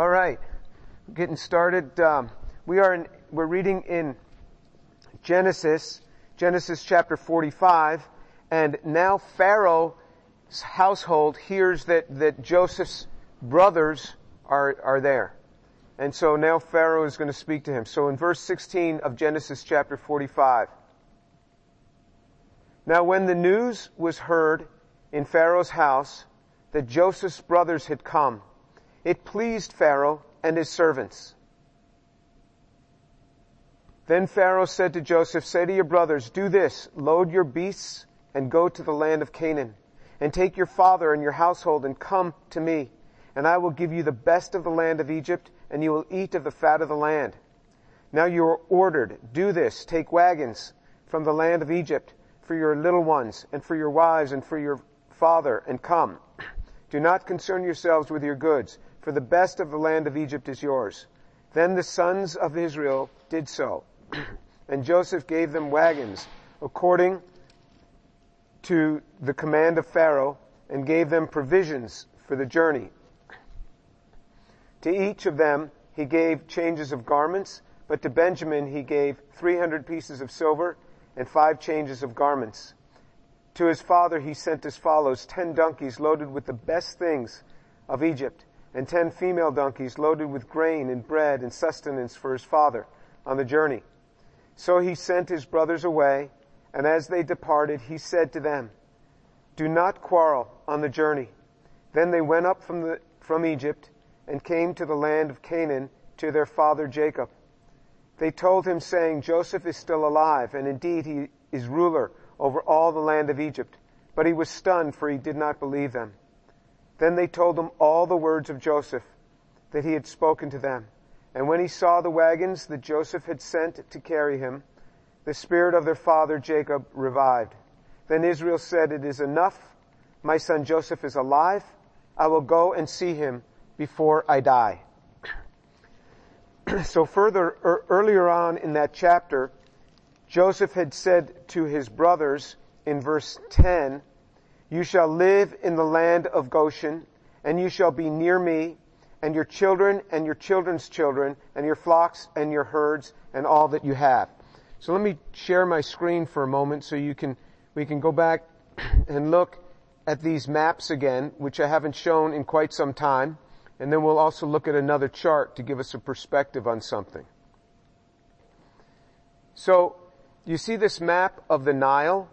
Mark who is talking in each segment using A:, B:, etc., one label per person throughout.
A: All right, getting started. Um, we are in, we're reading in Genesis, Genesis chapter 45, and now Pharaoh's household hears that, that Joseph's brothers are, are there. And so now Pharaoh is going to speak to him. So in verse 16 of Genesis chapter 45. Now when the news was heard in Pharaoh's house that Joseph's brothers had come, it pleased Pharaoh and his servants. Then Pharaoh said to Joseph, say to your brothers, do this, load your beasts and go to the land of Canaan and take your father and your household and come to me and I will give you the best of the land of Egypt and you will eat of the fat of the land. Now you are ordered, do this, take wagons from the land of Egypt for your little ones and for your wives and for your father and come. Do not concern yourselves with your goods for the best of the land of Egypt is yours. Then the sons of Israel did so. and Joseph gave them wagons according to the command of Pharaoh and gave them provisions for the journey. To each of them he gave changes of garments, but to Benjamin he gave 300 pieces of silver and five changes of garments. To his father he sent as follows, ten donkeys loaded with the best things of Egypt and ten female donkeys loaded with grain and bread and sustenance for his father on the journey. So he sent his brothers away, and as they departed, he said to them, Do not quarrel on the journey. Then they went up from, the, from Egypt and came to the land of Canaan to their father Jacob. They told him saying, Joseph is still alive, and indeed he is ruler over all the land of Egypt. But he was stunned for he did not believe them. Then they told him all the words of Joseph that he had spoken to them. And when he saw the wagons that Joseph had sent to carry him, the spirit of their father Jacob revived. Then Israel said, It is enough. My son Joseph is alive. I will go and see him before I die. so further, er, earlier on in that chapter, Joseph had said to his brothers in verse 10, you shall live in the land of Goshen, and you shall be near me, and your children and your children's children, and your flocks and your herds, and all that you have. So let me share my screen for a moment so you can, we can go back and look at these maps again, which I haven't shown in quite some time. And then we'll also look at another chart to give us a perspective on something. So, you see this map of the Nile?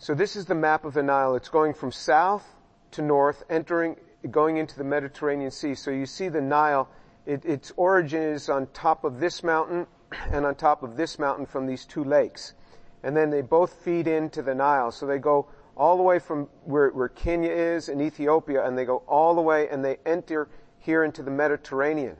A: So this is the map of the Nile. It's going from south to north, entering, going into the Mediterranean Sea. So you see the Nile, it, its origin is on top of this mountain and on top of this mountain from these two lakes. And then they both feed into the Nile. So they go all the way from where, where Kenya is and Ethiopia and they go all the way and they enter here into the Mediterranean.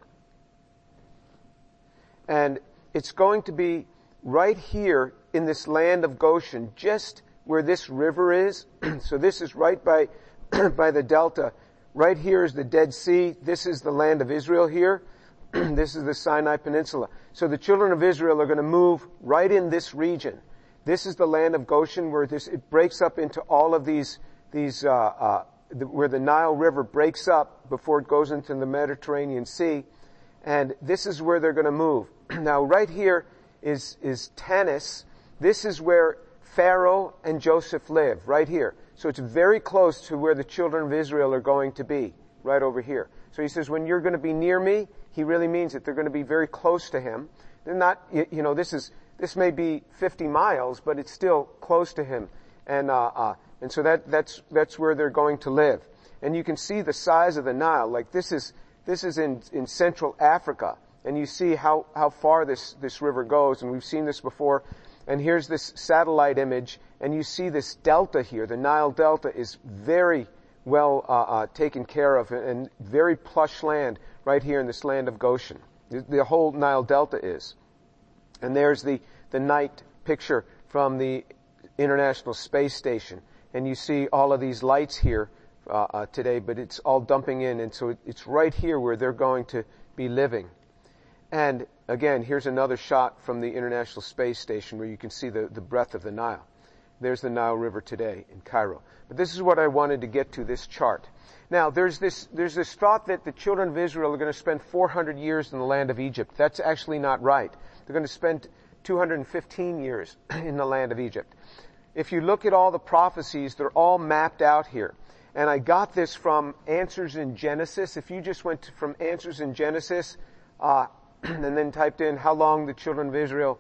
A: And it's going to be right here in this land of Goshen, just where this river is. so this is right by, by the delta. Right here is the Dead Sea. This is the land of Israel here. this is the Sinai Peninsula. So the children of Israel are going to move right in this region. This is the land of Goshen where this, it breaks up into all of these, these, uh, uh, the, where the Nile River breaks up before it goes into the Mediterranean Sea. And this is where they're going to move. now right here is, is Tanis. This is where Pharaoh and Joseph live, right here. So it's very close to where the children of Israel are going to be, right over here. So he says, when you're going to be near me, he really means it. They're going to be very close to him. They're not, you know, this is, this may be 50 miles, but it's still close to him. And, uh, uh, and so that, that's, that's where they're going to live. And you can see the size of the Nile. Like this is, this is in, in Central Africa. And you see how, how far this, this river goes. And we've seen this before and here's this satellite image, and you see this delta here. The Nile Delta is very well uh, uh, taken care of and very plush land right here in this land of Goshen. The, whole Nile Delta is. And there's the, the night picture from the International Space Station. And you see all of these lights here uh, uh today, but it's all dumping in, and so it, it's right here where they're going to be living. And again, here's another shot from the International Space Station where you can see the, the breadth of the Nile. There's the Nile River today in Cairo. But this is what I wanted to get to, this chart. Now, there's this, there's this thought that the children of Israel are going to spend 400 years in the land of Egypt. That's actually not right. They're going to spend 215 years in the land of Egypt. If you look at all the prophecies, they're all mapped out here. And I got this from Answers in Genesis. If you just went from Answers in Genesis, uh, and then typed in how long the children of Israel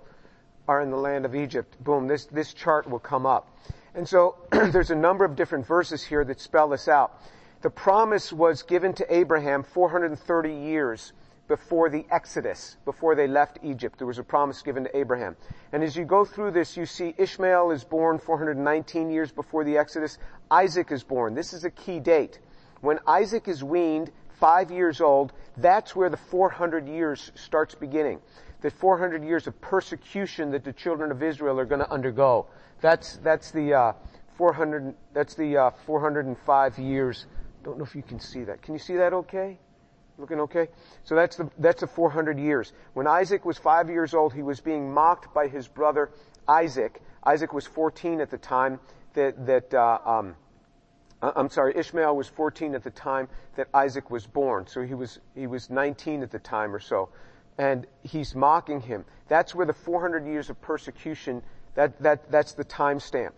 A: are in the land of Egypt, boom, this, this chart will come up. And so there's a number of different verses here that spell this out. The promise was given to Abraham 430 years before the Exodus, before they left Egypt. There was a promise given to Abraham. And as you go through this, you see Ishmael is born 419 years before the Exodus. Isaac is born. This is a key date. When Isaac is weaned, five years old, that's where the 400 years starts beginning the 400 years of persecution that the children of Israel are going to undergo. That's, that's the, uh, 400, that's the, uh, 405 years. Don't know if you can see that. Can you see that okay? Looking okay? So that's the, that's the 400 years. When Isaac was five years old, he was being mocked by his brother Isaac. Isaac was 14 at the time that, that, uh, um, I'm sorry, Ishmael was 14 at the time that Isaac was born. So he was, he was 19 at the time or so and he's mocking him. That's where the 400 years of persecution, that, that, that's the timestamp.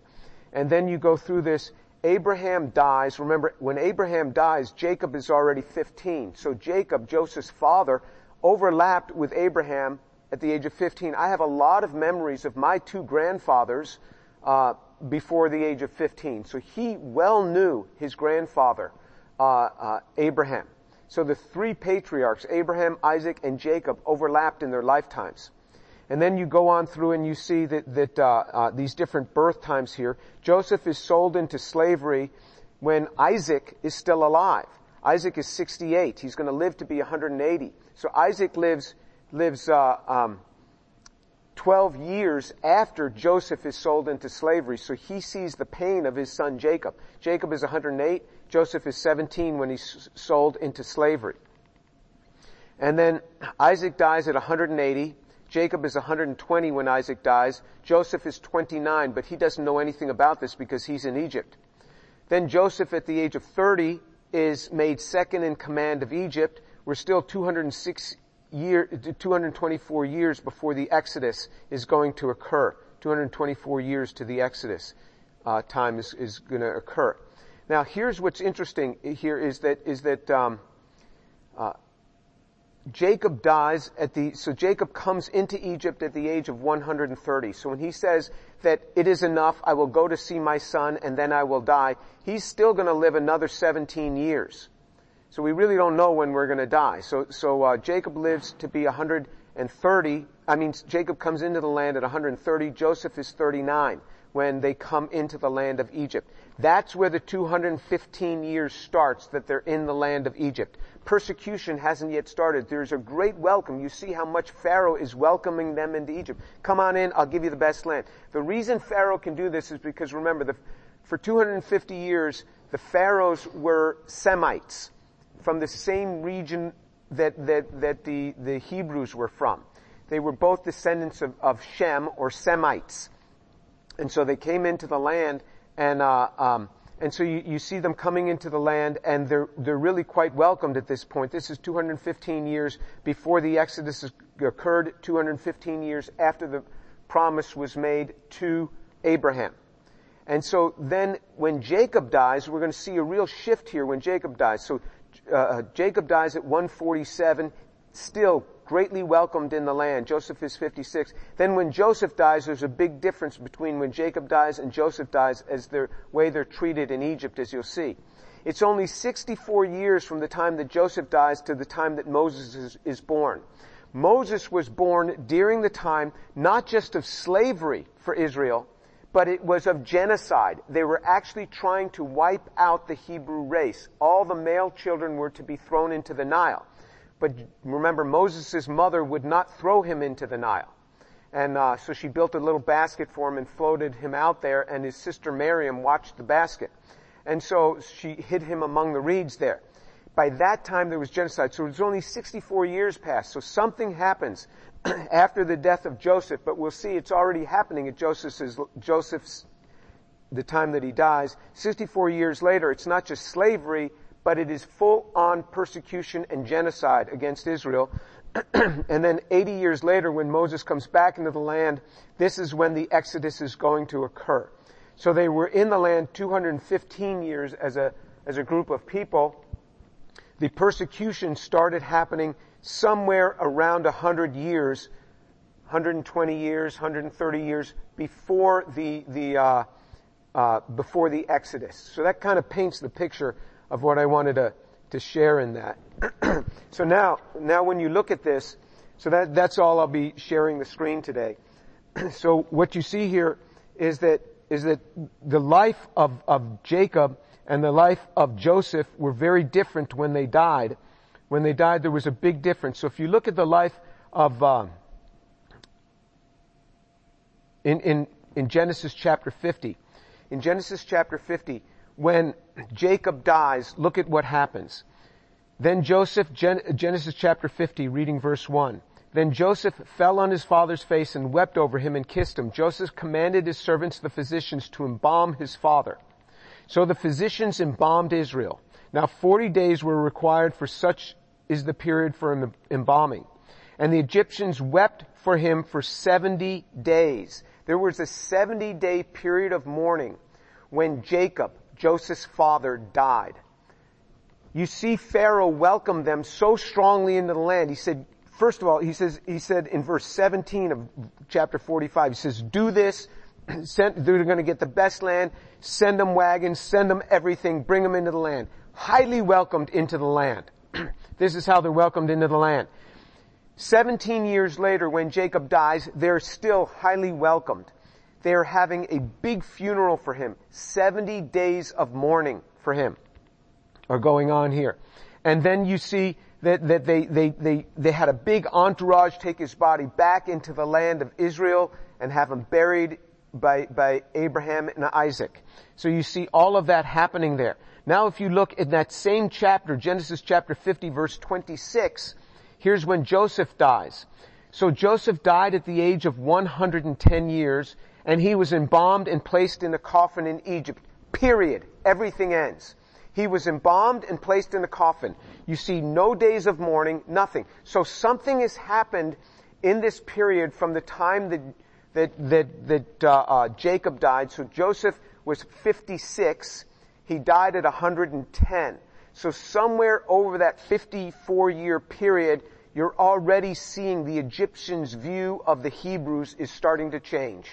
A: And then you go through this, Abraham dies. Remember, when Abraham dies, Jacob is already 15. So Jacob, Joseph's father, overlapped with Abraham at the age of 15. I have a lot of memories of my two grandfathers uh, before the age of 15. So he well knew his grandfather, uh, uh, Abraham. So the three patriarchs, Abraham, Isaac, and Jacob, overlapped in their lifetimes. And then you go on through and you see that, that uh, uh, these different birth times here. Joseph is sold into slavery when Isaac is still alive. Isaac is 68. He's going to live to be 180. So Isaac lives lives uh, um, 12 years after Joseph is sold into slavery. So he sees the pain of his son Jacob. Jacob is 108. Joseph is 17 when he's sold into slavery. And then Isaac dies at 180. Jacob is 120 when Isaac dies. Joseph is 29, but he doesn't know anything about this because he's in Egypt. Then Joseph at the age of 30 is made second in command of Egypt. We're still 206 year, 224 years before the Exodus is going to occur. 224 years to the Exodus uh, time is, is going to occur. Now, here's what's interesting here is that is that um, uh, Jacob dies at the so Jacob comes into Egypt at the age of 130. So when he says that it is enough, I will go to see my son and then I will die, he's still going to live another 17 years. So we really don't know when we're going to die. So so uh, Jacob lives to be 130. I mean, Jacob comes into the land at 130. Joseph is 39 when they come into the land of Egypt. That's where the 215 years starts that they're in the land of Egypt. Persecution hasn't yet started. There's a great welcome. You see how much Pharaoh is welcoming them into Egypt. Come on in, I'll give you the best land. The reason Pharaoh can do this is because remember, the, for 250 years, the Pharaohs were Semites from the same region that, that, that the, the Hebrews were from. They were both descendants of, of Shem or Semites. And so they came into the land and, uh, um, and so you, you see them coming into the land and they're, they're really quite welcomed at this point. This is 215 years before the Exodus occurred, 215 years after the promise was made to Abraham. And so then when Jacob dies, we're going to see a real shift here when Jacob dies. So uh, uh Jacob dies at 147, still greatly welcomed in the land. Joseph is 56. Then when Joseph dies, there's a big difference between when Jacob dies and Joseph dies as the way they're treated in Egypt, as you'll see. It's only 64 years from the time that Joseph dies to the time that Moses is, is born. Moses was born during the time not just of slavery for Israel, but it was of genocide. They were actually trying to wipe out the Hebrew race. All the male children were to be thrown into the Nile. But remember, Moses' mother would not throw him into the Nile. And uh, so she built a little basket for him and floated him out there, and his sister Miriam watched the basket. And so she hid him among the reeds there. By that time, there was genocide. So it was only 64 years past. So something happens after the death of Joseph, but we'll see it's already happening at Joseph's, Joseph's the time that he dies. 64 years later, it's not just slavery, but it is full on persecution and genocide against Israel. and then 80 years later, when Moses comes back into the land, this is when the Exodus is going to occur. So they were in the land 215 years as a, as a group of people. The persecution started happening somewhere around 100 years, 120 years, 130 years before the, the, uh, uh, before the Exodus. So that kind of paints the picture of what I wanted to, to share in that. so now, now when you look at this, so that, that's all I'll be sharing the screen today. so what you see here is that, is that the life of, of Jacob and the life of Joseph were very different when they died. When they died, there was a big difference. So if you look at the life of, uh, in, in, in Genesis chapter 50, in Genesis chapter 50, when Jacob dies, look at what happens. Then Joseph, Genesis chapter 50, reading verse 1. Then Joseph fell on his father's face and wept over him and kissed him. Joseph commanded his servants, the physicians, to embalm his father. So the physicians embalmed Israel. Now 40 days were required for such is the period for embalming. And the Egyptians wept for him for 70 days. There was a 70 day period of mourning when Jacob, Joseph's father, died. You see Pharaoh welcome them so strongly into the land. He said, first of all, he says, he said in verse 17 of chapter 45, he says, do this, send, they're going to get the best land, send them wagons, send them everything, bring them into the land. Highly welcomed into the land. this is how they're welcomed into the land. 17 years later, when Jacob dies, they're still highly welcomed. They're having a big funeral for him. 70 days of mourning for him are going on here. And then you see that, that they, they, they, they had a big entourage take his body back into the land of Israel and have him buried by, by Abraham and Isaac. So you see all of that happening there. Now if you look in that same chapter, Genesis chapter 50 verse 26, here's when Joseph dies. So Joseph died at the age of 110 years and he was embalmed and placed in a coffin in Egypt. Period. Everything ends. He was embalmed and placed in a coffin. You see no days of mourning, nothing. So something has happened in this period from the time that that that, that uh, uh, Jacob died. So Joseph was 56. He died at 110. So somewhere over that 54 year period, you're already seeing the Egyptians' view of the Hebrews is starting to change.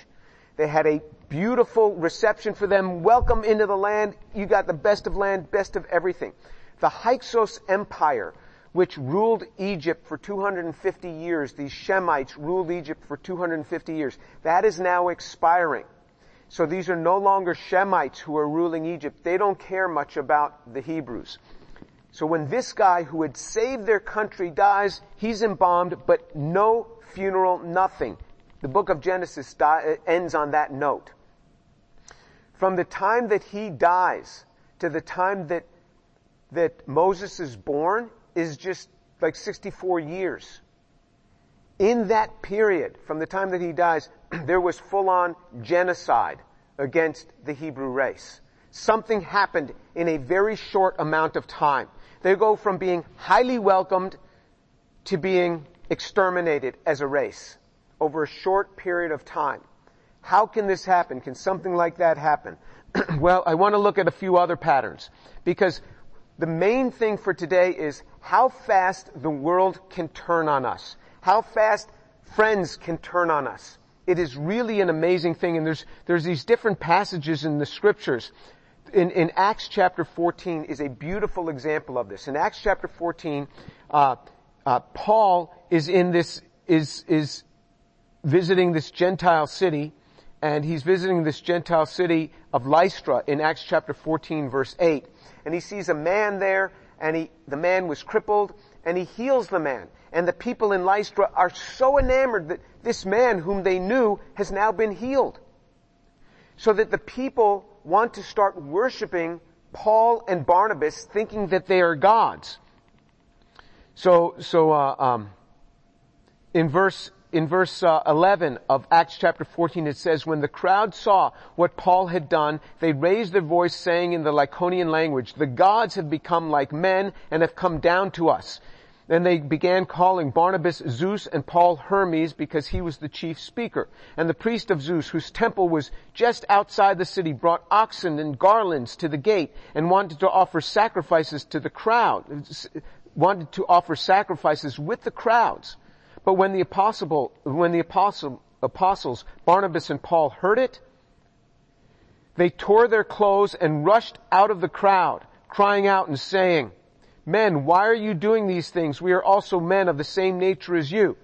A: They had a beautiful reception for them. Welcome into the land. You got the best of land, best of everything. The Hyksos Empire, which ruled Egypt for 250 years, these Shemites ruled Egypt for 250 years, that is now expiring. So these are no longer Shemites who are ruling Egypt. They don't care much about the Hebrews. So when this guy who had saved their country dies, he's embalmed, but no funeral, nothing. The book of Genesis uh, ends on that note. From the time that he dies to the time that, that Moses is born is just like 64 years. In that period, from the time that he dies, there was full on genocide against the Hebrew race. Something happened in a very short amount of time. They go from being highly welcomed to being exterminated as a race over a short period of time. How can this happen? Can something like that happen? well, I want to look at a few other patterns because the main thing for today is how fast the world can turn on us. How fast friends can turn on us. It is really an amazing thing and there's, there's these different passages in the scriptures. In, in Acts chapter 14 is a beautiful example of this. In Acts chapter 14, uh, uh, Paul is in this, is, is visiting this Gentile city, and he's visiting this Gentile city of Lystra in Acts chapter 14 verse 8. And he sees a man there, and he, the man was crippled, and he heals the man. And the people in Lystra are so enamored that this man whom they knew has now been healed. So that the people want to start worshiping Paul and Barnabas thinking that they are gods. So, so, uh, um, in verse in verse uh, 11 of Acts chapter 14, it says, when the crowd saw what Paul had done, they raised their voice saying in the Lycaonian language, the gods have become like men and have come down to us. Then they began calling Barnabas Zeus and Paul Hermes because he was the chief speaker. And the priest of Zeus, whose temple was just outside the city, brought oxen and garlands to the gate and wanted to offer sacrifices to the crowd, wanted to offer sacrifices with the crowds. But when the apostle, when the apostle, apostles, Barnabas and Paul heard it, they tore their clothes and rushed out of the crowd, crying out and saying, Men, why are you doing these things? We are also men of the same nature as you.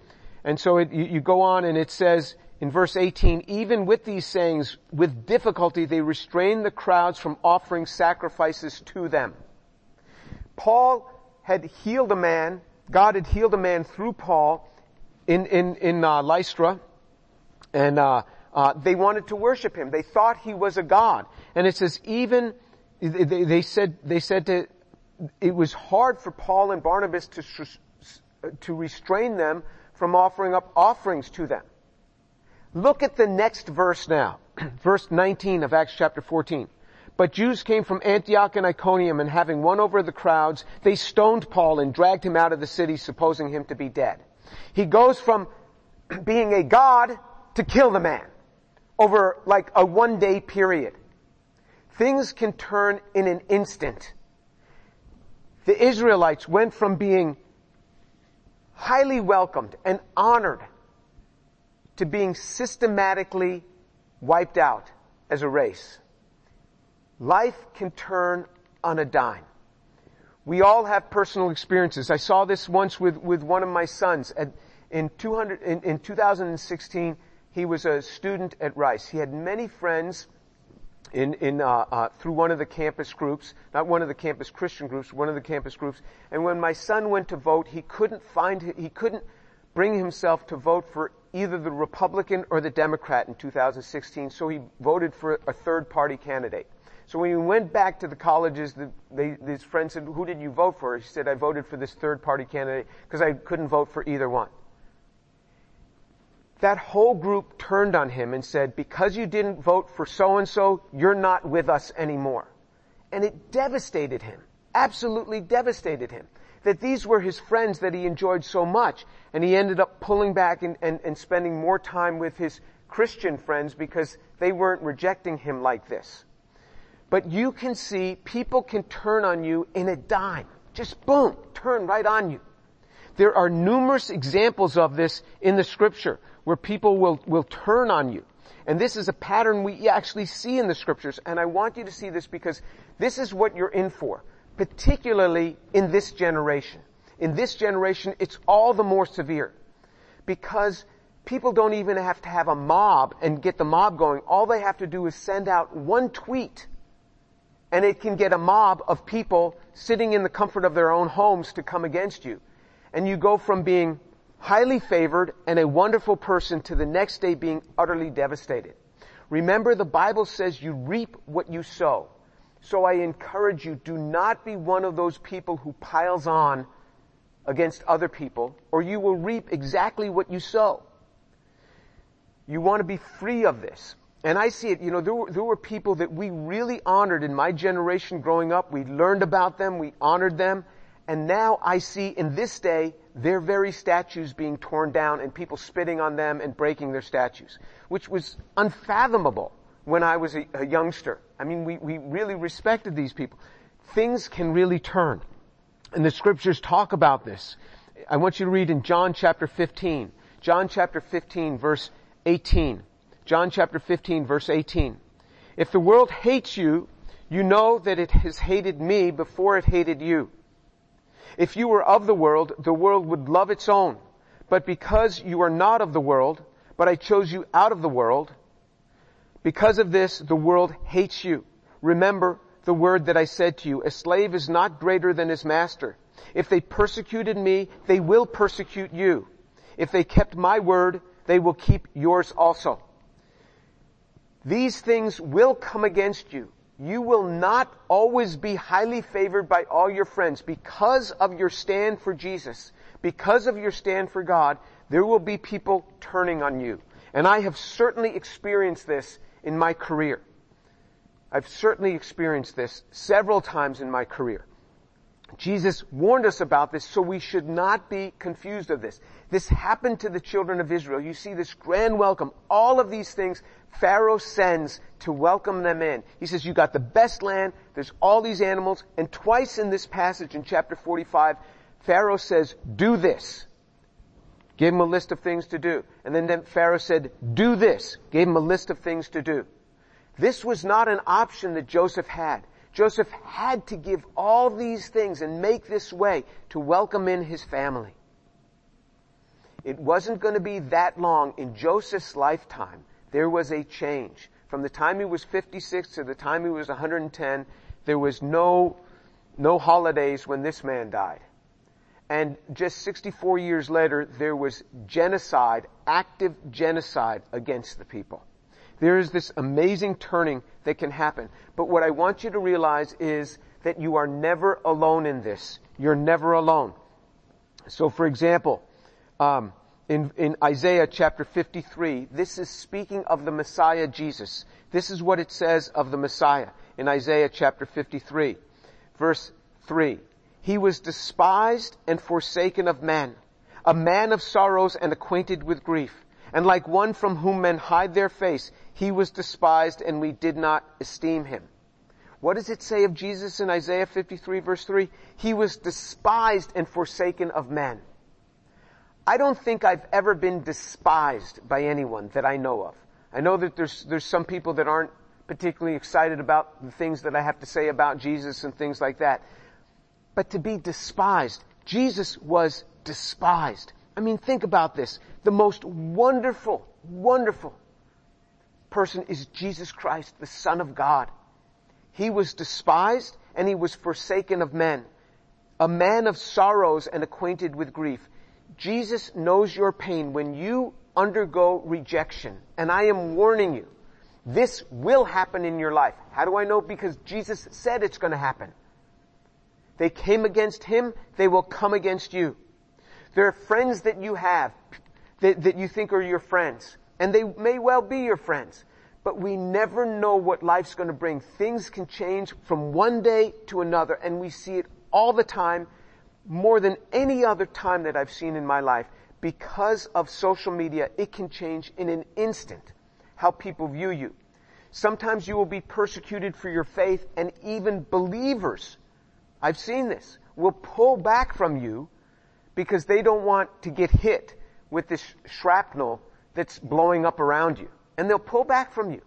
A: And so it, you, you go on and it says in verse 18, even with these sayings, with difficulty they restrained the crowds from offering sacrifices to them. Paul had healed a man, God had healed a man through Paul, in in in uh, Lystra, and uh, uh, they wanted to worship him. They thought he was a god, and it says even they, they said they said to it was hard for Paul and Barnabas to to restrain them from offering up offerings to them. Look at the next verse now, verse 19 of Acts chapter 14. But Jews came from Antioch and Iconium and having won over the crowds, they stoned Paul and dragged him out of the city supposing him to be dead. He goes from being a god to kill the man over like a one day period. Things can turn in an instant. The Israelites went from being highly welcomed and honored to being systematically wiped out as a race. Life can turn on a dime. We all have personal experiences. I saw this once with, with one of my sons. At, in, 200, in, in 2016, he was a student at Rice. He had many friends in, in, uh, uh, through one of the campus groups, not one of the campus Christian groups, one of the campus groups. And when my son went to vote, he couldn't find, he couldn't bring himself to vote for either the Republican or the Democrat in 2016, so he voted for a third party candidate. So when he went back to the colleges, the, they, his friend said, who did you vote for? He said, I voted for this third party candidate because I couldn't vote for either one. That whole group turned on him and said, because you didn't vote for so and so, you're not with us anymore. And it devastated him. Absolutely devastated him. That these were his friends that he enjoyed so much. And he ended up pulling back and, and, and spending more time with his Christian friends because they weren't rejecting him like this. But you can see people can turn on you in a dime. Just boom, turn right on you. There are numerous examples of this in the scripture where people will, will turn on you. And this is a pattern we actually see in the scriptures. And I want you to see this because this is what you're in for, particularly in this generation. In this generation, it's all the more severe because people don't even have to have a mob and get the mob going. All they have to do is send out one tweet and it can get a mob of people sitting in the comfort of their own homes to come against you. And you go from being highly favored and a wonderful person to the next day being utterly devastated. Remember the Bible says you reap what you sow. So I encourage you, do not be one of those people who piles on against other people, or you will reap exactly what you sow. You want to be free of this. And I see it, you know, there were, there were people that we really honored in my generation growing up. We learned about them, we honored them, and now I see in this day their very statues being torn down and people spitting on them and breaking their statues, which was unfathomable when I was a, a youngster. I mean, we, we really respected these people. Things can really turn. And the scriptures talk about this. I want you to read in John chapter 15. John chapter 15 verse 18. John chapter 15 verse 18. If the world hates you, you know that it has hated me before it hated you. If you were of the world, the world would love its own. But because you are not of the world, but I chose you out of the world, because of this, the world hates you. Remember the word that I said to you, a slave is not greater than his master. If they persecuted me, they will persecute you. If they kept my word, they will keep yours also. These things will come against you. You will not always be highly favored by all your friends because of your stand for Jesus, Because of your stand for God, there will be people turning on you. And I have certainly experienced this in my career. I've certainly experienced this several times in my career. Jesus warned us about this, so we should not be confused of this. This happened to the children of Israel. You see this grand welcome. All of these things Pharaoh sends to welcome them in. He says, you got the best land, there's all these animals, and twice in this passage in chapter 45, Pharaoh says, do this. Gave him a list of things to do. And then Pharaoh said, do this. Gave him a list of things to do. This was not an option that Joseph had. Joseph had to give all these things and make this way to welcome in his family. It wasn't going to be that long in Joseph's lifetime. There was a change. From the time he was 56 to the time he was 110, there was no, no holidays when this man died. And just 64 years later, there was genocide, active genocide against the people. There is this amazing turning that can happen. But what I want you to realize is that you are never alone in this. You're never alone. So for example, um, in, in Isaiah chapter 53, this is speaking of the Messiah Jesus. This is what it says of the Messiah in Isaiah chapter 53, verse 3. He was despised and forsaken of men, a man of sorrows and acquainted with grief and like one from whom men hide their face, he was despised and we did not esteem him. What does it say of Jesus in Isaiah 53 verse 3? He was despised and forsaken of men. I don't think I've ever been despised by anyone that I know of. I know that there's, there's some people that aren't particularly excited about the things that I have to say about Jesus and things like that. But to be despised, Jesus was despised. I mean, think about this. The most wonderful, wonderful person is Jesus Christ, the Son of God. He was despised and he was forsaken of men. A man of sorrows and acquainted with grief. Jesus knows your pain when you undergo rejection. And I am warning you, this will happen in your life. How do I know? Because Jesus said it's going to happen. They came against him, they will come against you. There are friends that you have that, that you think are your friends. And they may well be your friends. But we never know what life's going to bring. Things can change from one day to another and we see it all the time, more than any other time that I've seen in my life. Because of social media, it can change in an instant how people view you. Sometimes you will be persecuted for your faith and even believers, I've seen this, will pull back from you because they don't want to get hit with this shrapnel that's blowing up around you. And they'll pull back from you.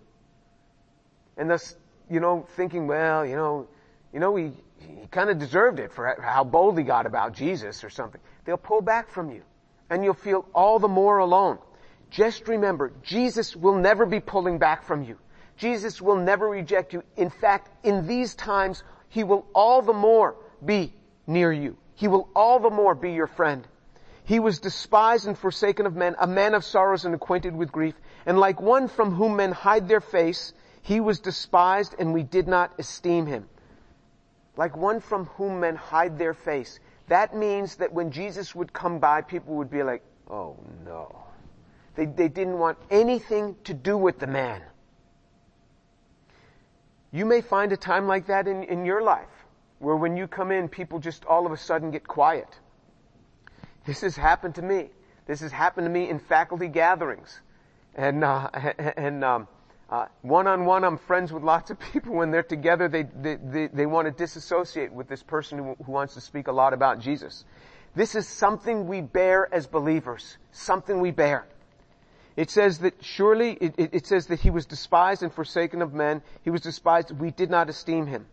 A: And thus, you know, thinking, well, you know, you know, he, he kind of deserved it for how bold he got about Jesus or something. They'll pull back from you. And you'll feel all the more alone. Just remember, Jesus will never be pulling back from you. Jesus will never reject you. In fact, in these times, He will all the more be near you. He will all the more be your friend. He was despised and forsaken of men, a man of sorrows and acquainted with grief, and like one from whom men hide their face, he was despised and we did not esteem him. Like one from whom men hide their face. That means that when Jesus would come by, people would be like, oh no. They, they didn't want anything to do with the man. You may find a time like that in, in your life where when you come in, people just all of a sudden get quiet. This has happened to me. This has happened to me in faculty gatherings. And, uh, and, um, uh, one-on-one, I'm friends with lots of people. When they're together, they, they, they, they want to disassociate with this person who, who wants to speak a lot about Jesus. This is something we bear as believers. Something we bear. It says that surely, it, it, it says that he was despised and forsaken of men. He was despised. We did not esteem him.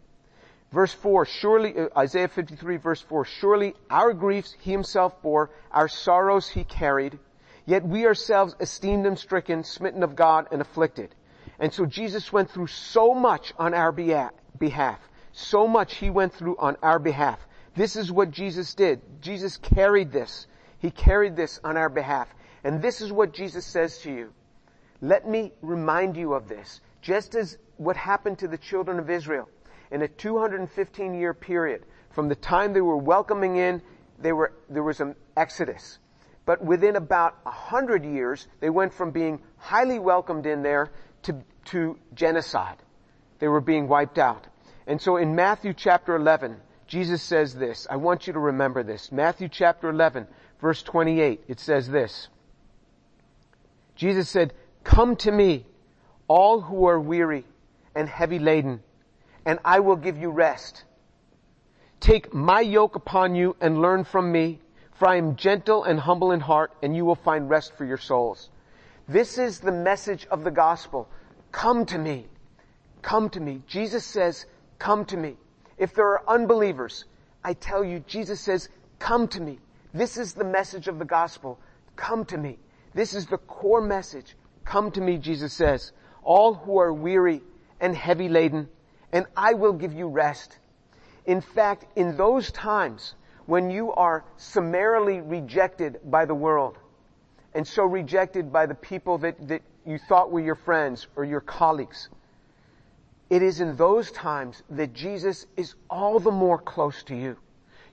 A: Verse 4, surely, uh, Isaiah 53 verse 4, surely our griefs he himself bore, our sorrows he carried, yet we ourselves esteemed him stricken, smitten of God, and afflicted. And so Jesus went through so much on our behalf. So much he went through on our behalf. This is what Jesus did. Jesus carried this. He carried this on our behalf. And this is what Jesus says to you. Let me remind you of this. Just as what happened to the children of Israel in a 215 year period from the time they were welcoming in were, there was an exodus. But within about a hundred years, they went from being highly welcomed in there to, to genocide. They were being wiped out. And so in Matthew chapter 11, Jesus says this. I want you to remember this. Matthew chapter 11, verse 28, it says this. Jesus said, Come to me, all who are weary and heavy laden, and I will give you rest. Take my yoke upon you and learn from me, for I am gentle and humble in heart, and you will find rest for your souls. This is the message of the gospel. Come to me. Come to me. Jesus says, come to me. If there are unbelievers, I tell you, Jesus says, come to me. This is the message of the gospel. Come to me. This is the core message. Come to me, Jesus says. All who are weary and heavy laden, and I will give you rest. In fact, in those times when you are summarily rejected by the world, and so rejected by the people that, that you thought were your friends or your colleagues, it is in those times that Jesus is all the more close to you.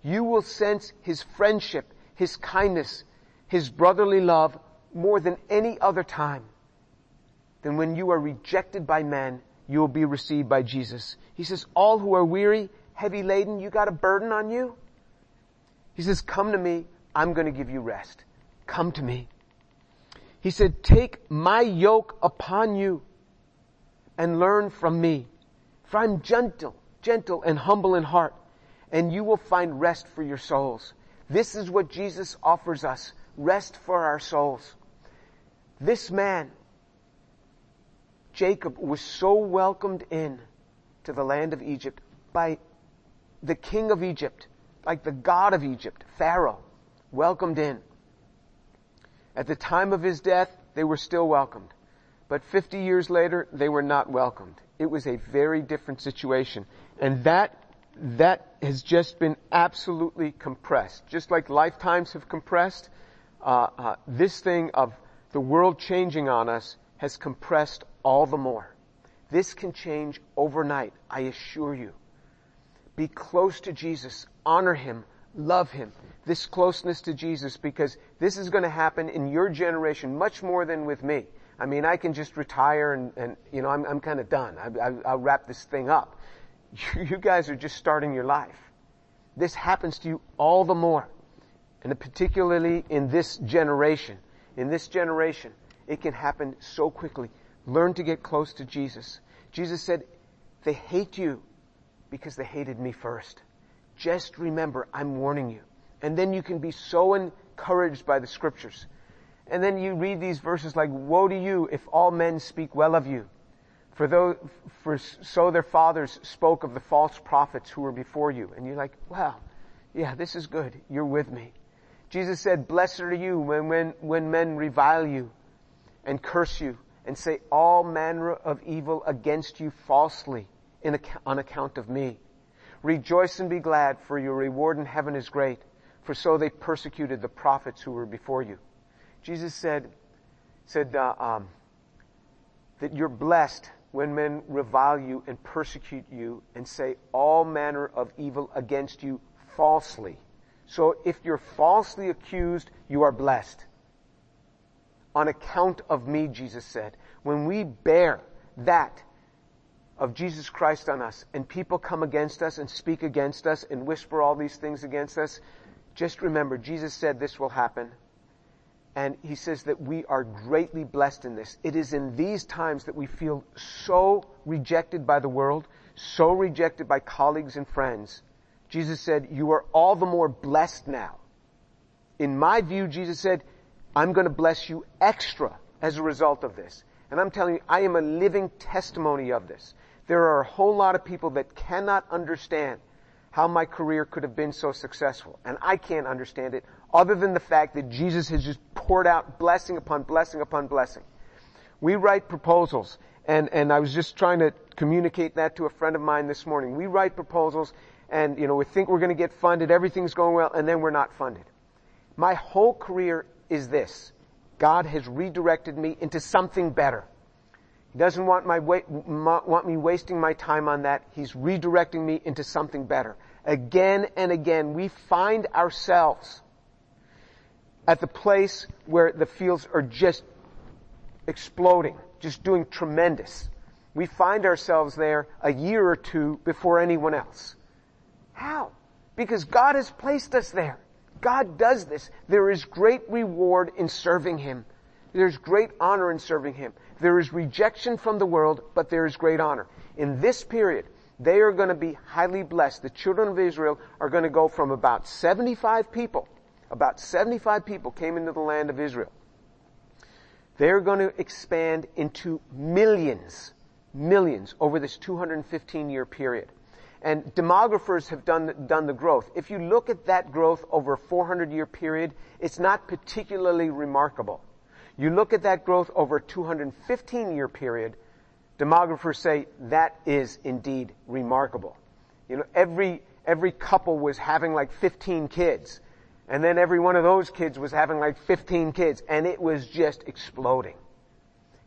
A: You will sense His friendship, His kindness, His brotherly love more than any other time. Than when you are rejected by men, you will be received by Jesus. He says, all who are weary, heavy laden, you got a burden on you? He says, come to me, I'm going to give you rest. Come to me. He said, take my yoke upon you and learn from me. For I'm gentle, gentle and humble in heart, and you will find rest for your souls. This is what Jesus offers us, rest for our souls. This man, Jacob, was so welcomed in to the land of Egypt by the king of Egypt, like the God of Egypt, Pharaoh, welcomed in. At the time of his death, they were still welcomed. But 50 years later, they were not welcomed. It was a very different situation. And that, that has just been absolutely compressed. Just like lifetimes have compressed, uh, uh, this thing of the world changing on us has compressed all the more. This can change overnight, I assure you. Be close to Jesus. Honor Him. Love Him. This closeness to Jesus because this is going to happen in your generation much more than with me. I mean, I can just retire and, and you know, I'm, I'm kind of done. I, will wrap this thing up. You guys are just starting your life. This happens to you all the more. And particularly in this generation. In this generation, it can happen so quickly. Learn to get close to Jesus. Jesus said, they hate you because they hated me first. Just remember, I'm warning you. And then you can be so encouraged by the scriptures. And then you read these verses like, woe to you if all men speak well of you. For though, for so their fathers spoke of the false prophets who were before you. And you're like, wow, yeah, this is good. You're with me. Jesus said, blessed are you when, when, when men revile you and curse you and say all manner of evil against you falsely on account of me. Rejoice and be glad, for your reward in heaven is great, for so they persecuted the prophets who were before you. Jesus said, said uh, um, that you're blessed when men revile you and persecute you and say all manner of evil against you falsely. So if you're falsely accused, you are blessed. On account of me, Jesus said. When we bear that of Jesus Christ on us and people come against us and speak against us and whisper all these things against us, just remember, Jesus said this will happen. And he says that we are greatly blessed in this. It is in these times that we feel so rejected by the world, so rejected by colleagues and friends. Jesus said, you are all the more blessed now. In my view, Jesus said, I'm going to bless you extra as a result of this. And I'm telling you, I am a living testimony of this. There are a whole lot of people that cannot understand how my career could have been so successful. And I can't understand it other than the fact that Jesus has just poured out blessing upon blessing upon blessing. We write proposals and, and I was just trying to communicate that to a friend of mine this morning. We write proposals and, you know, we think we're going to get funded, everything's going well, and then we're not funded. My whole career is this. God has redirected me into something better. He doesn't want my want me wasting my time on that. He's redirecting me into something better. again and again, we find ourselves at the place where the fields are just exploding, just doing tremendous. We find ourselves there a year or two before anyone else. How? Because God has placed us there. God does this. There is great reward in serving Him. There's great honor in serving Him. There is rejection from the world, but there is great honor. In this period, they are going to be highly blessed. The children of Israel are going to go from about 75 people, about 75 people came into the land of Israel. They're going to expand into millions, millions over this 215 year period. And demographers have done, done the growth. If you look at that growth over a 400 year period, it's not particularly remarkable. You look at that growth over a 215 year period, demographers say that is indeed remarkable. You know, every, every couple was having like 15 kids. And then every one of those kids was having like 15 kids. And it was just exploding.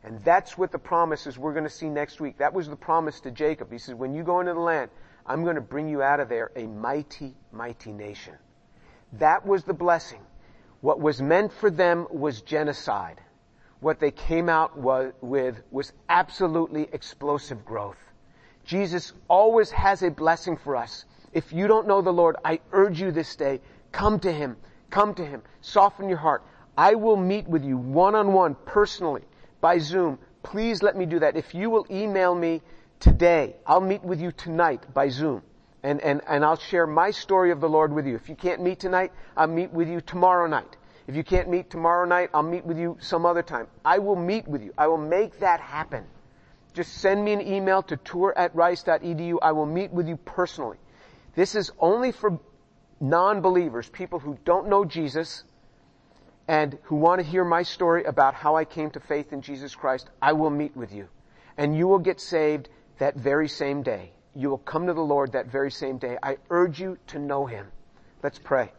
A: And that's what the promise is we're going to see next week. That was the promise to Jacob. He says, when you go into the land, I'm going to bring you out of there a mighty, mighty nation. That was the blessing. What was meant for them was genocide. What they came out with was absolutely explosive growth. Jesus always has a blessing for us. If you don't know the Lord, I urge you this day, come to Him. Come to Him. Soften your heart. I will meet with you one on one, personally, by Zoom. Please let me do that. If you will email me today. I'll meet with you tonight by Zoom. And, and, and I'll share my story of the Lord with you. If you can't meet tonight, I'll meet with you tomorrow night. If you can't meet tomorrow night, I'll meet with you some other time. I will meet with you. I will make that happen. Just send me an email to tour at rice.edu. I will meet with you personally. This is only for non-believers, people who don't know Jesus and who want to hear my story about how I came to faith in Jesus Christ. I will meet with you. And you will get saved that very same day. You will come to the Lord that very same day. I urge you to know Him. Let's pray.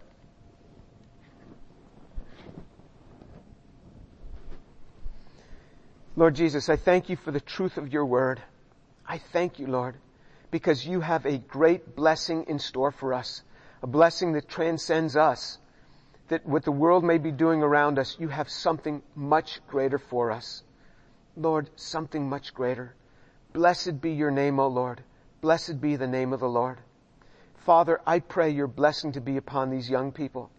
A: Lord Jesus, I thank you for the truth of your word. I thank you, Lord, because you have a great blessing in store for us, a blessing that transcends us, that what the world may be doing around us, you have something much greater for us. Lord, something much greater. Blessed be your name, O Lord. Blessed be the name of the Lord. Father, I pray your blessing to be upon these young people,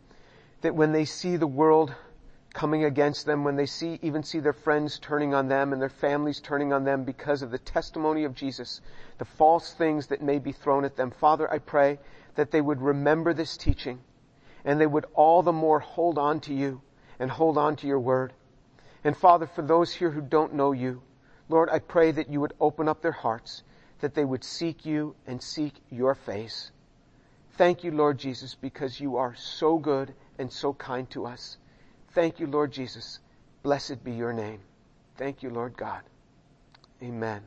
A: that when they see the world coming against them, when they see, even see their friends turning on them and their families turning on them because of the testimony of Jesus, the false things that may be thrown at them. Father, I pray that they would remember this teaching and they would all the more hold on to you and hold on to your word. And Father, for those here who don't know you, Lord, I pray that you would open up their hearts, that they would seek you and seek your face. Thank you, Lord Jesus, because you are so good and so kind to us. Thank you, Lord Jesus. Blessed be your name. Thank you, Lord God. Amen.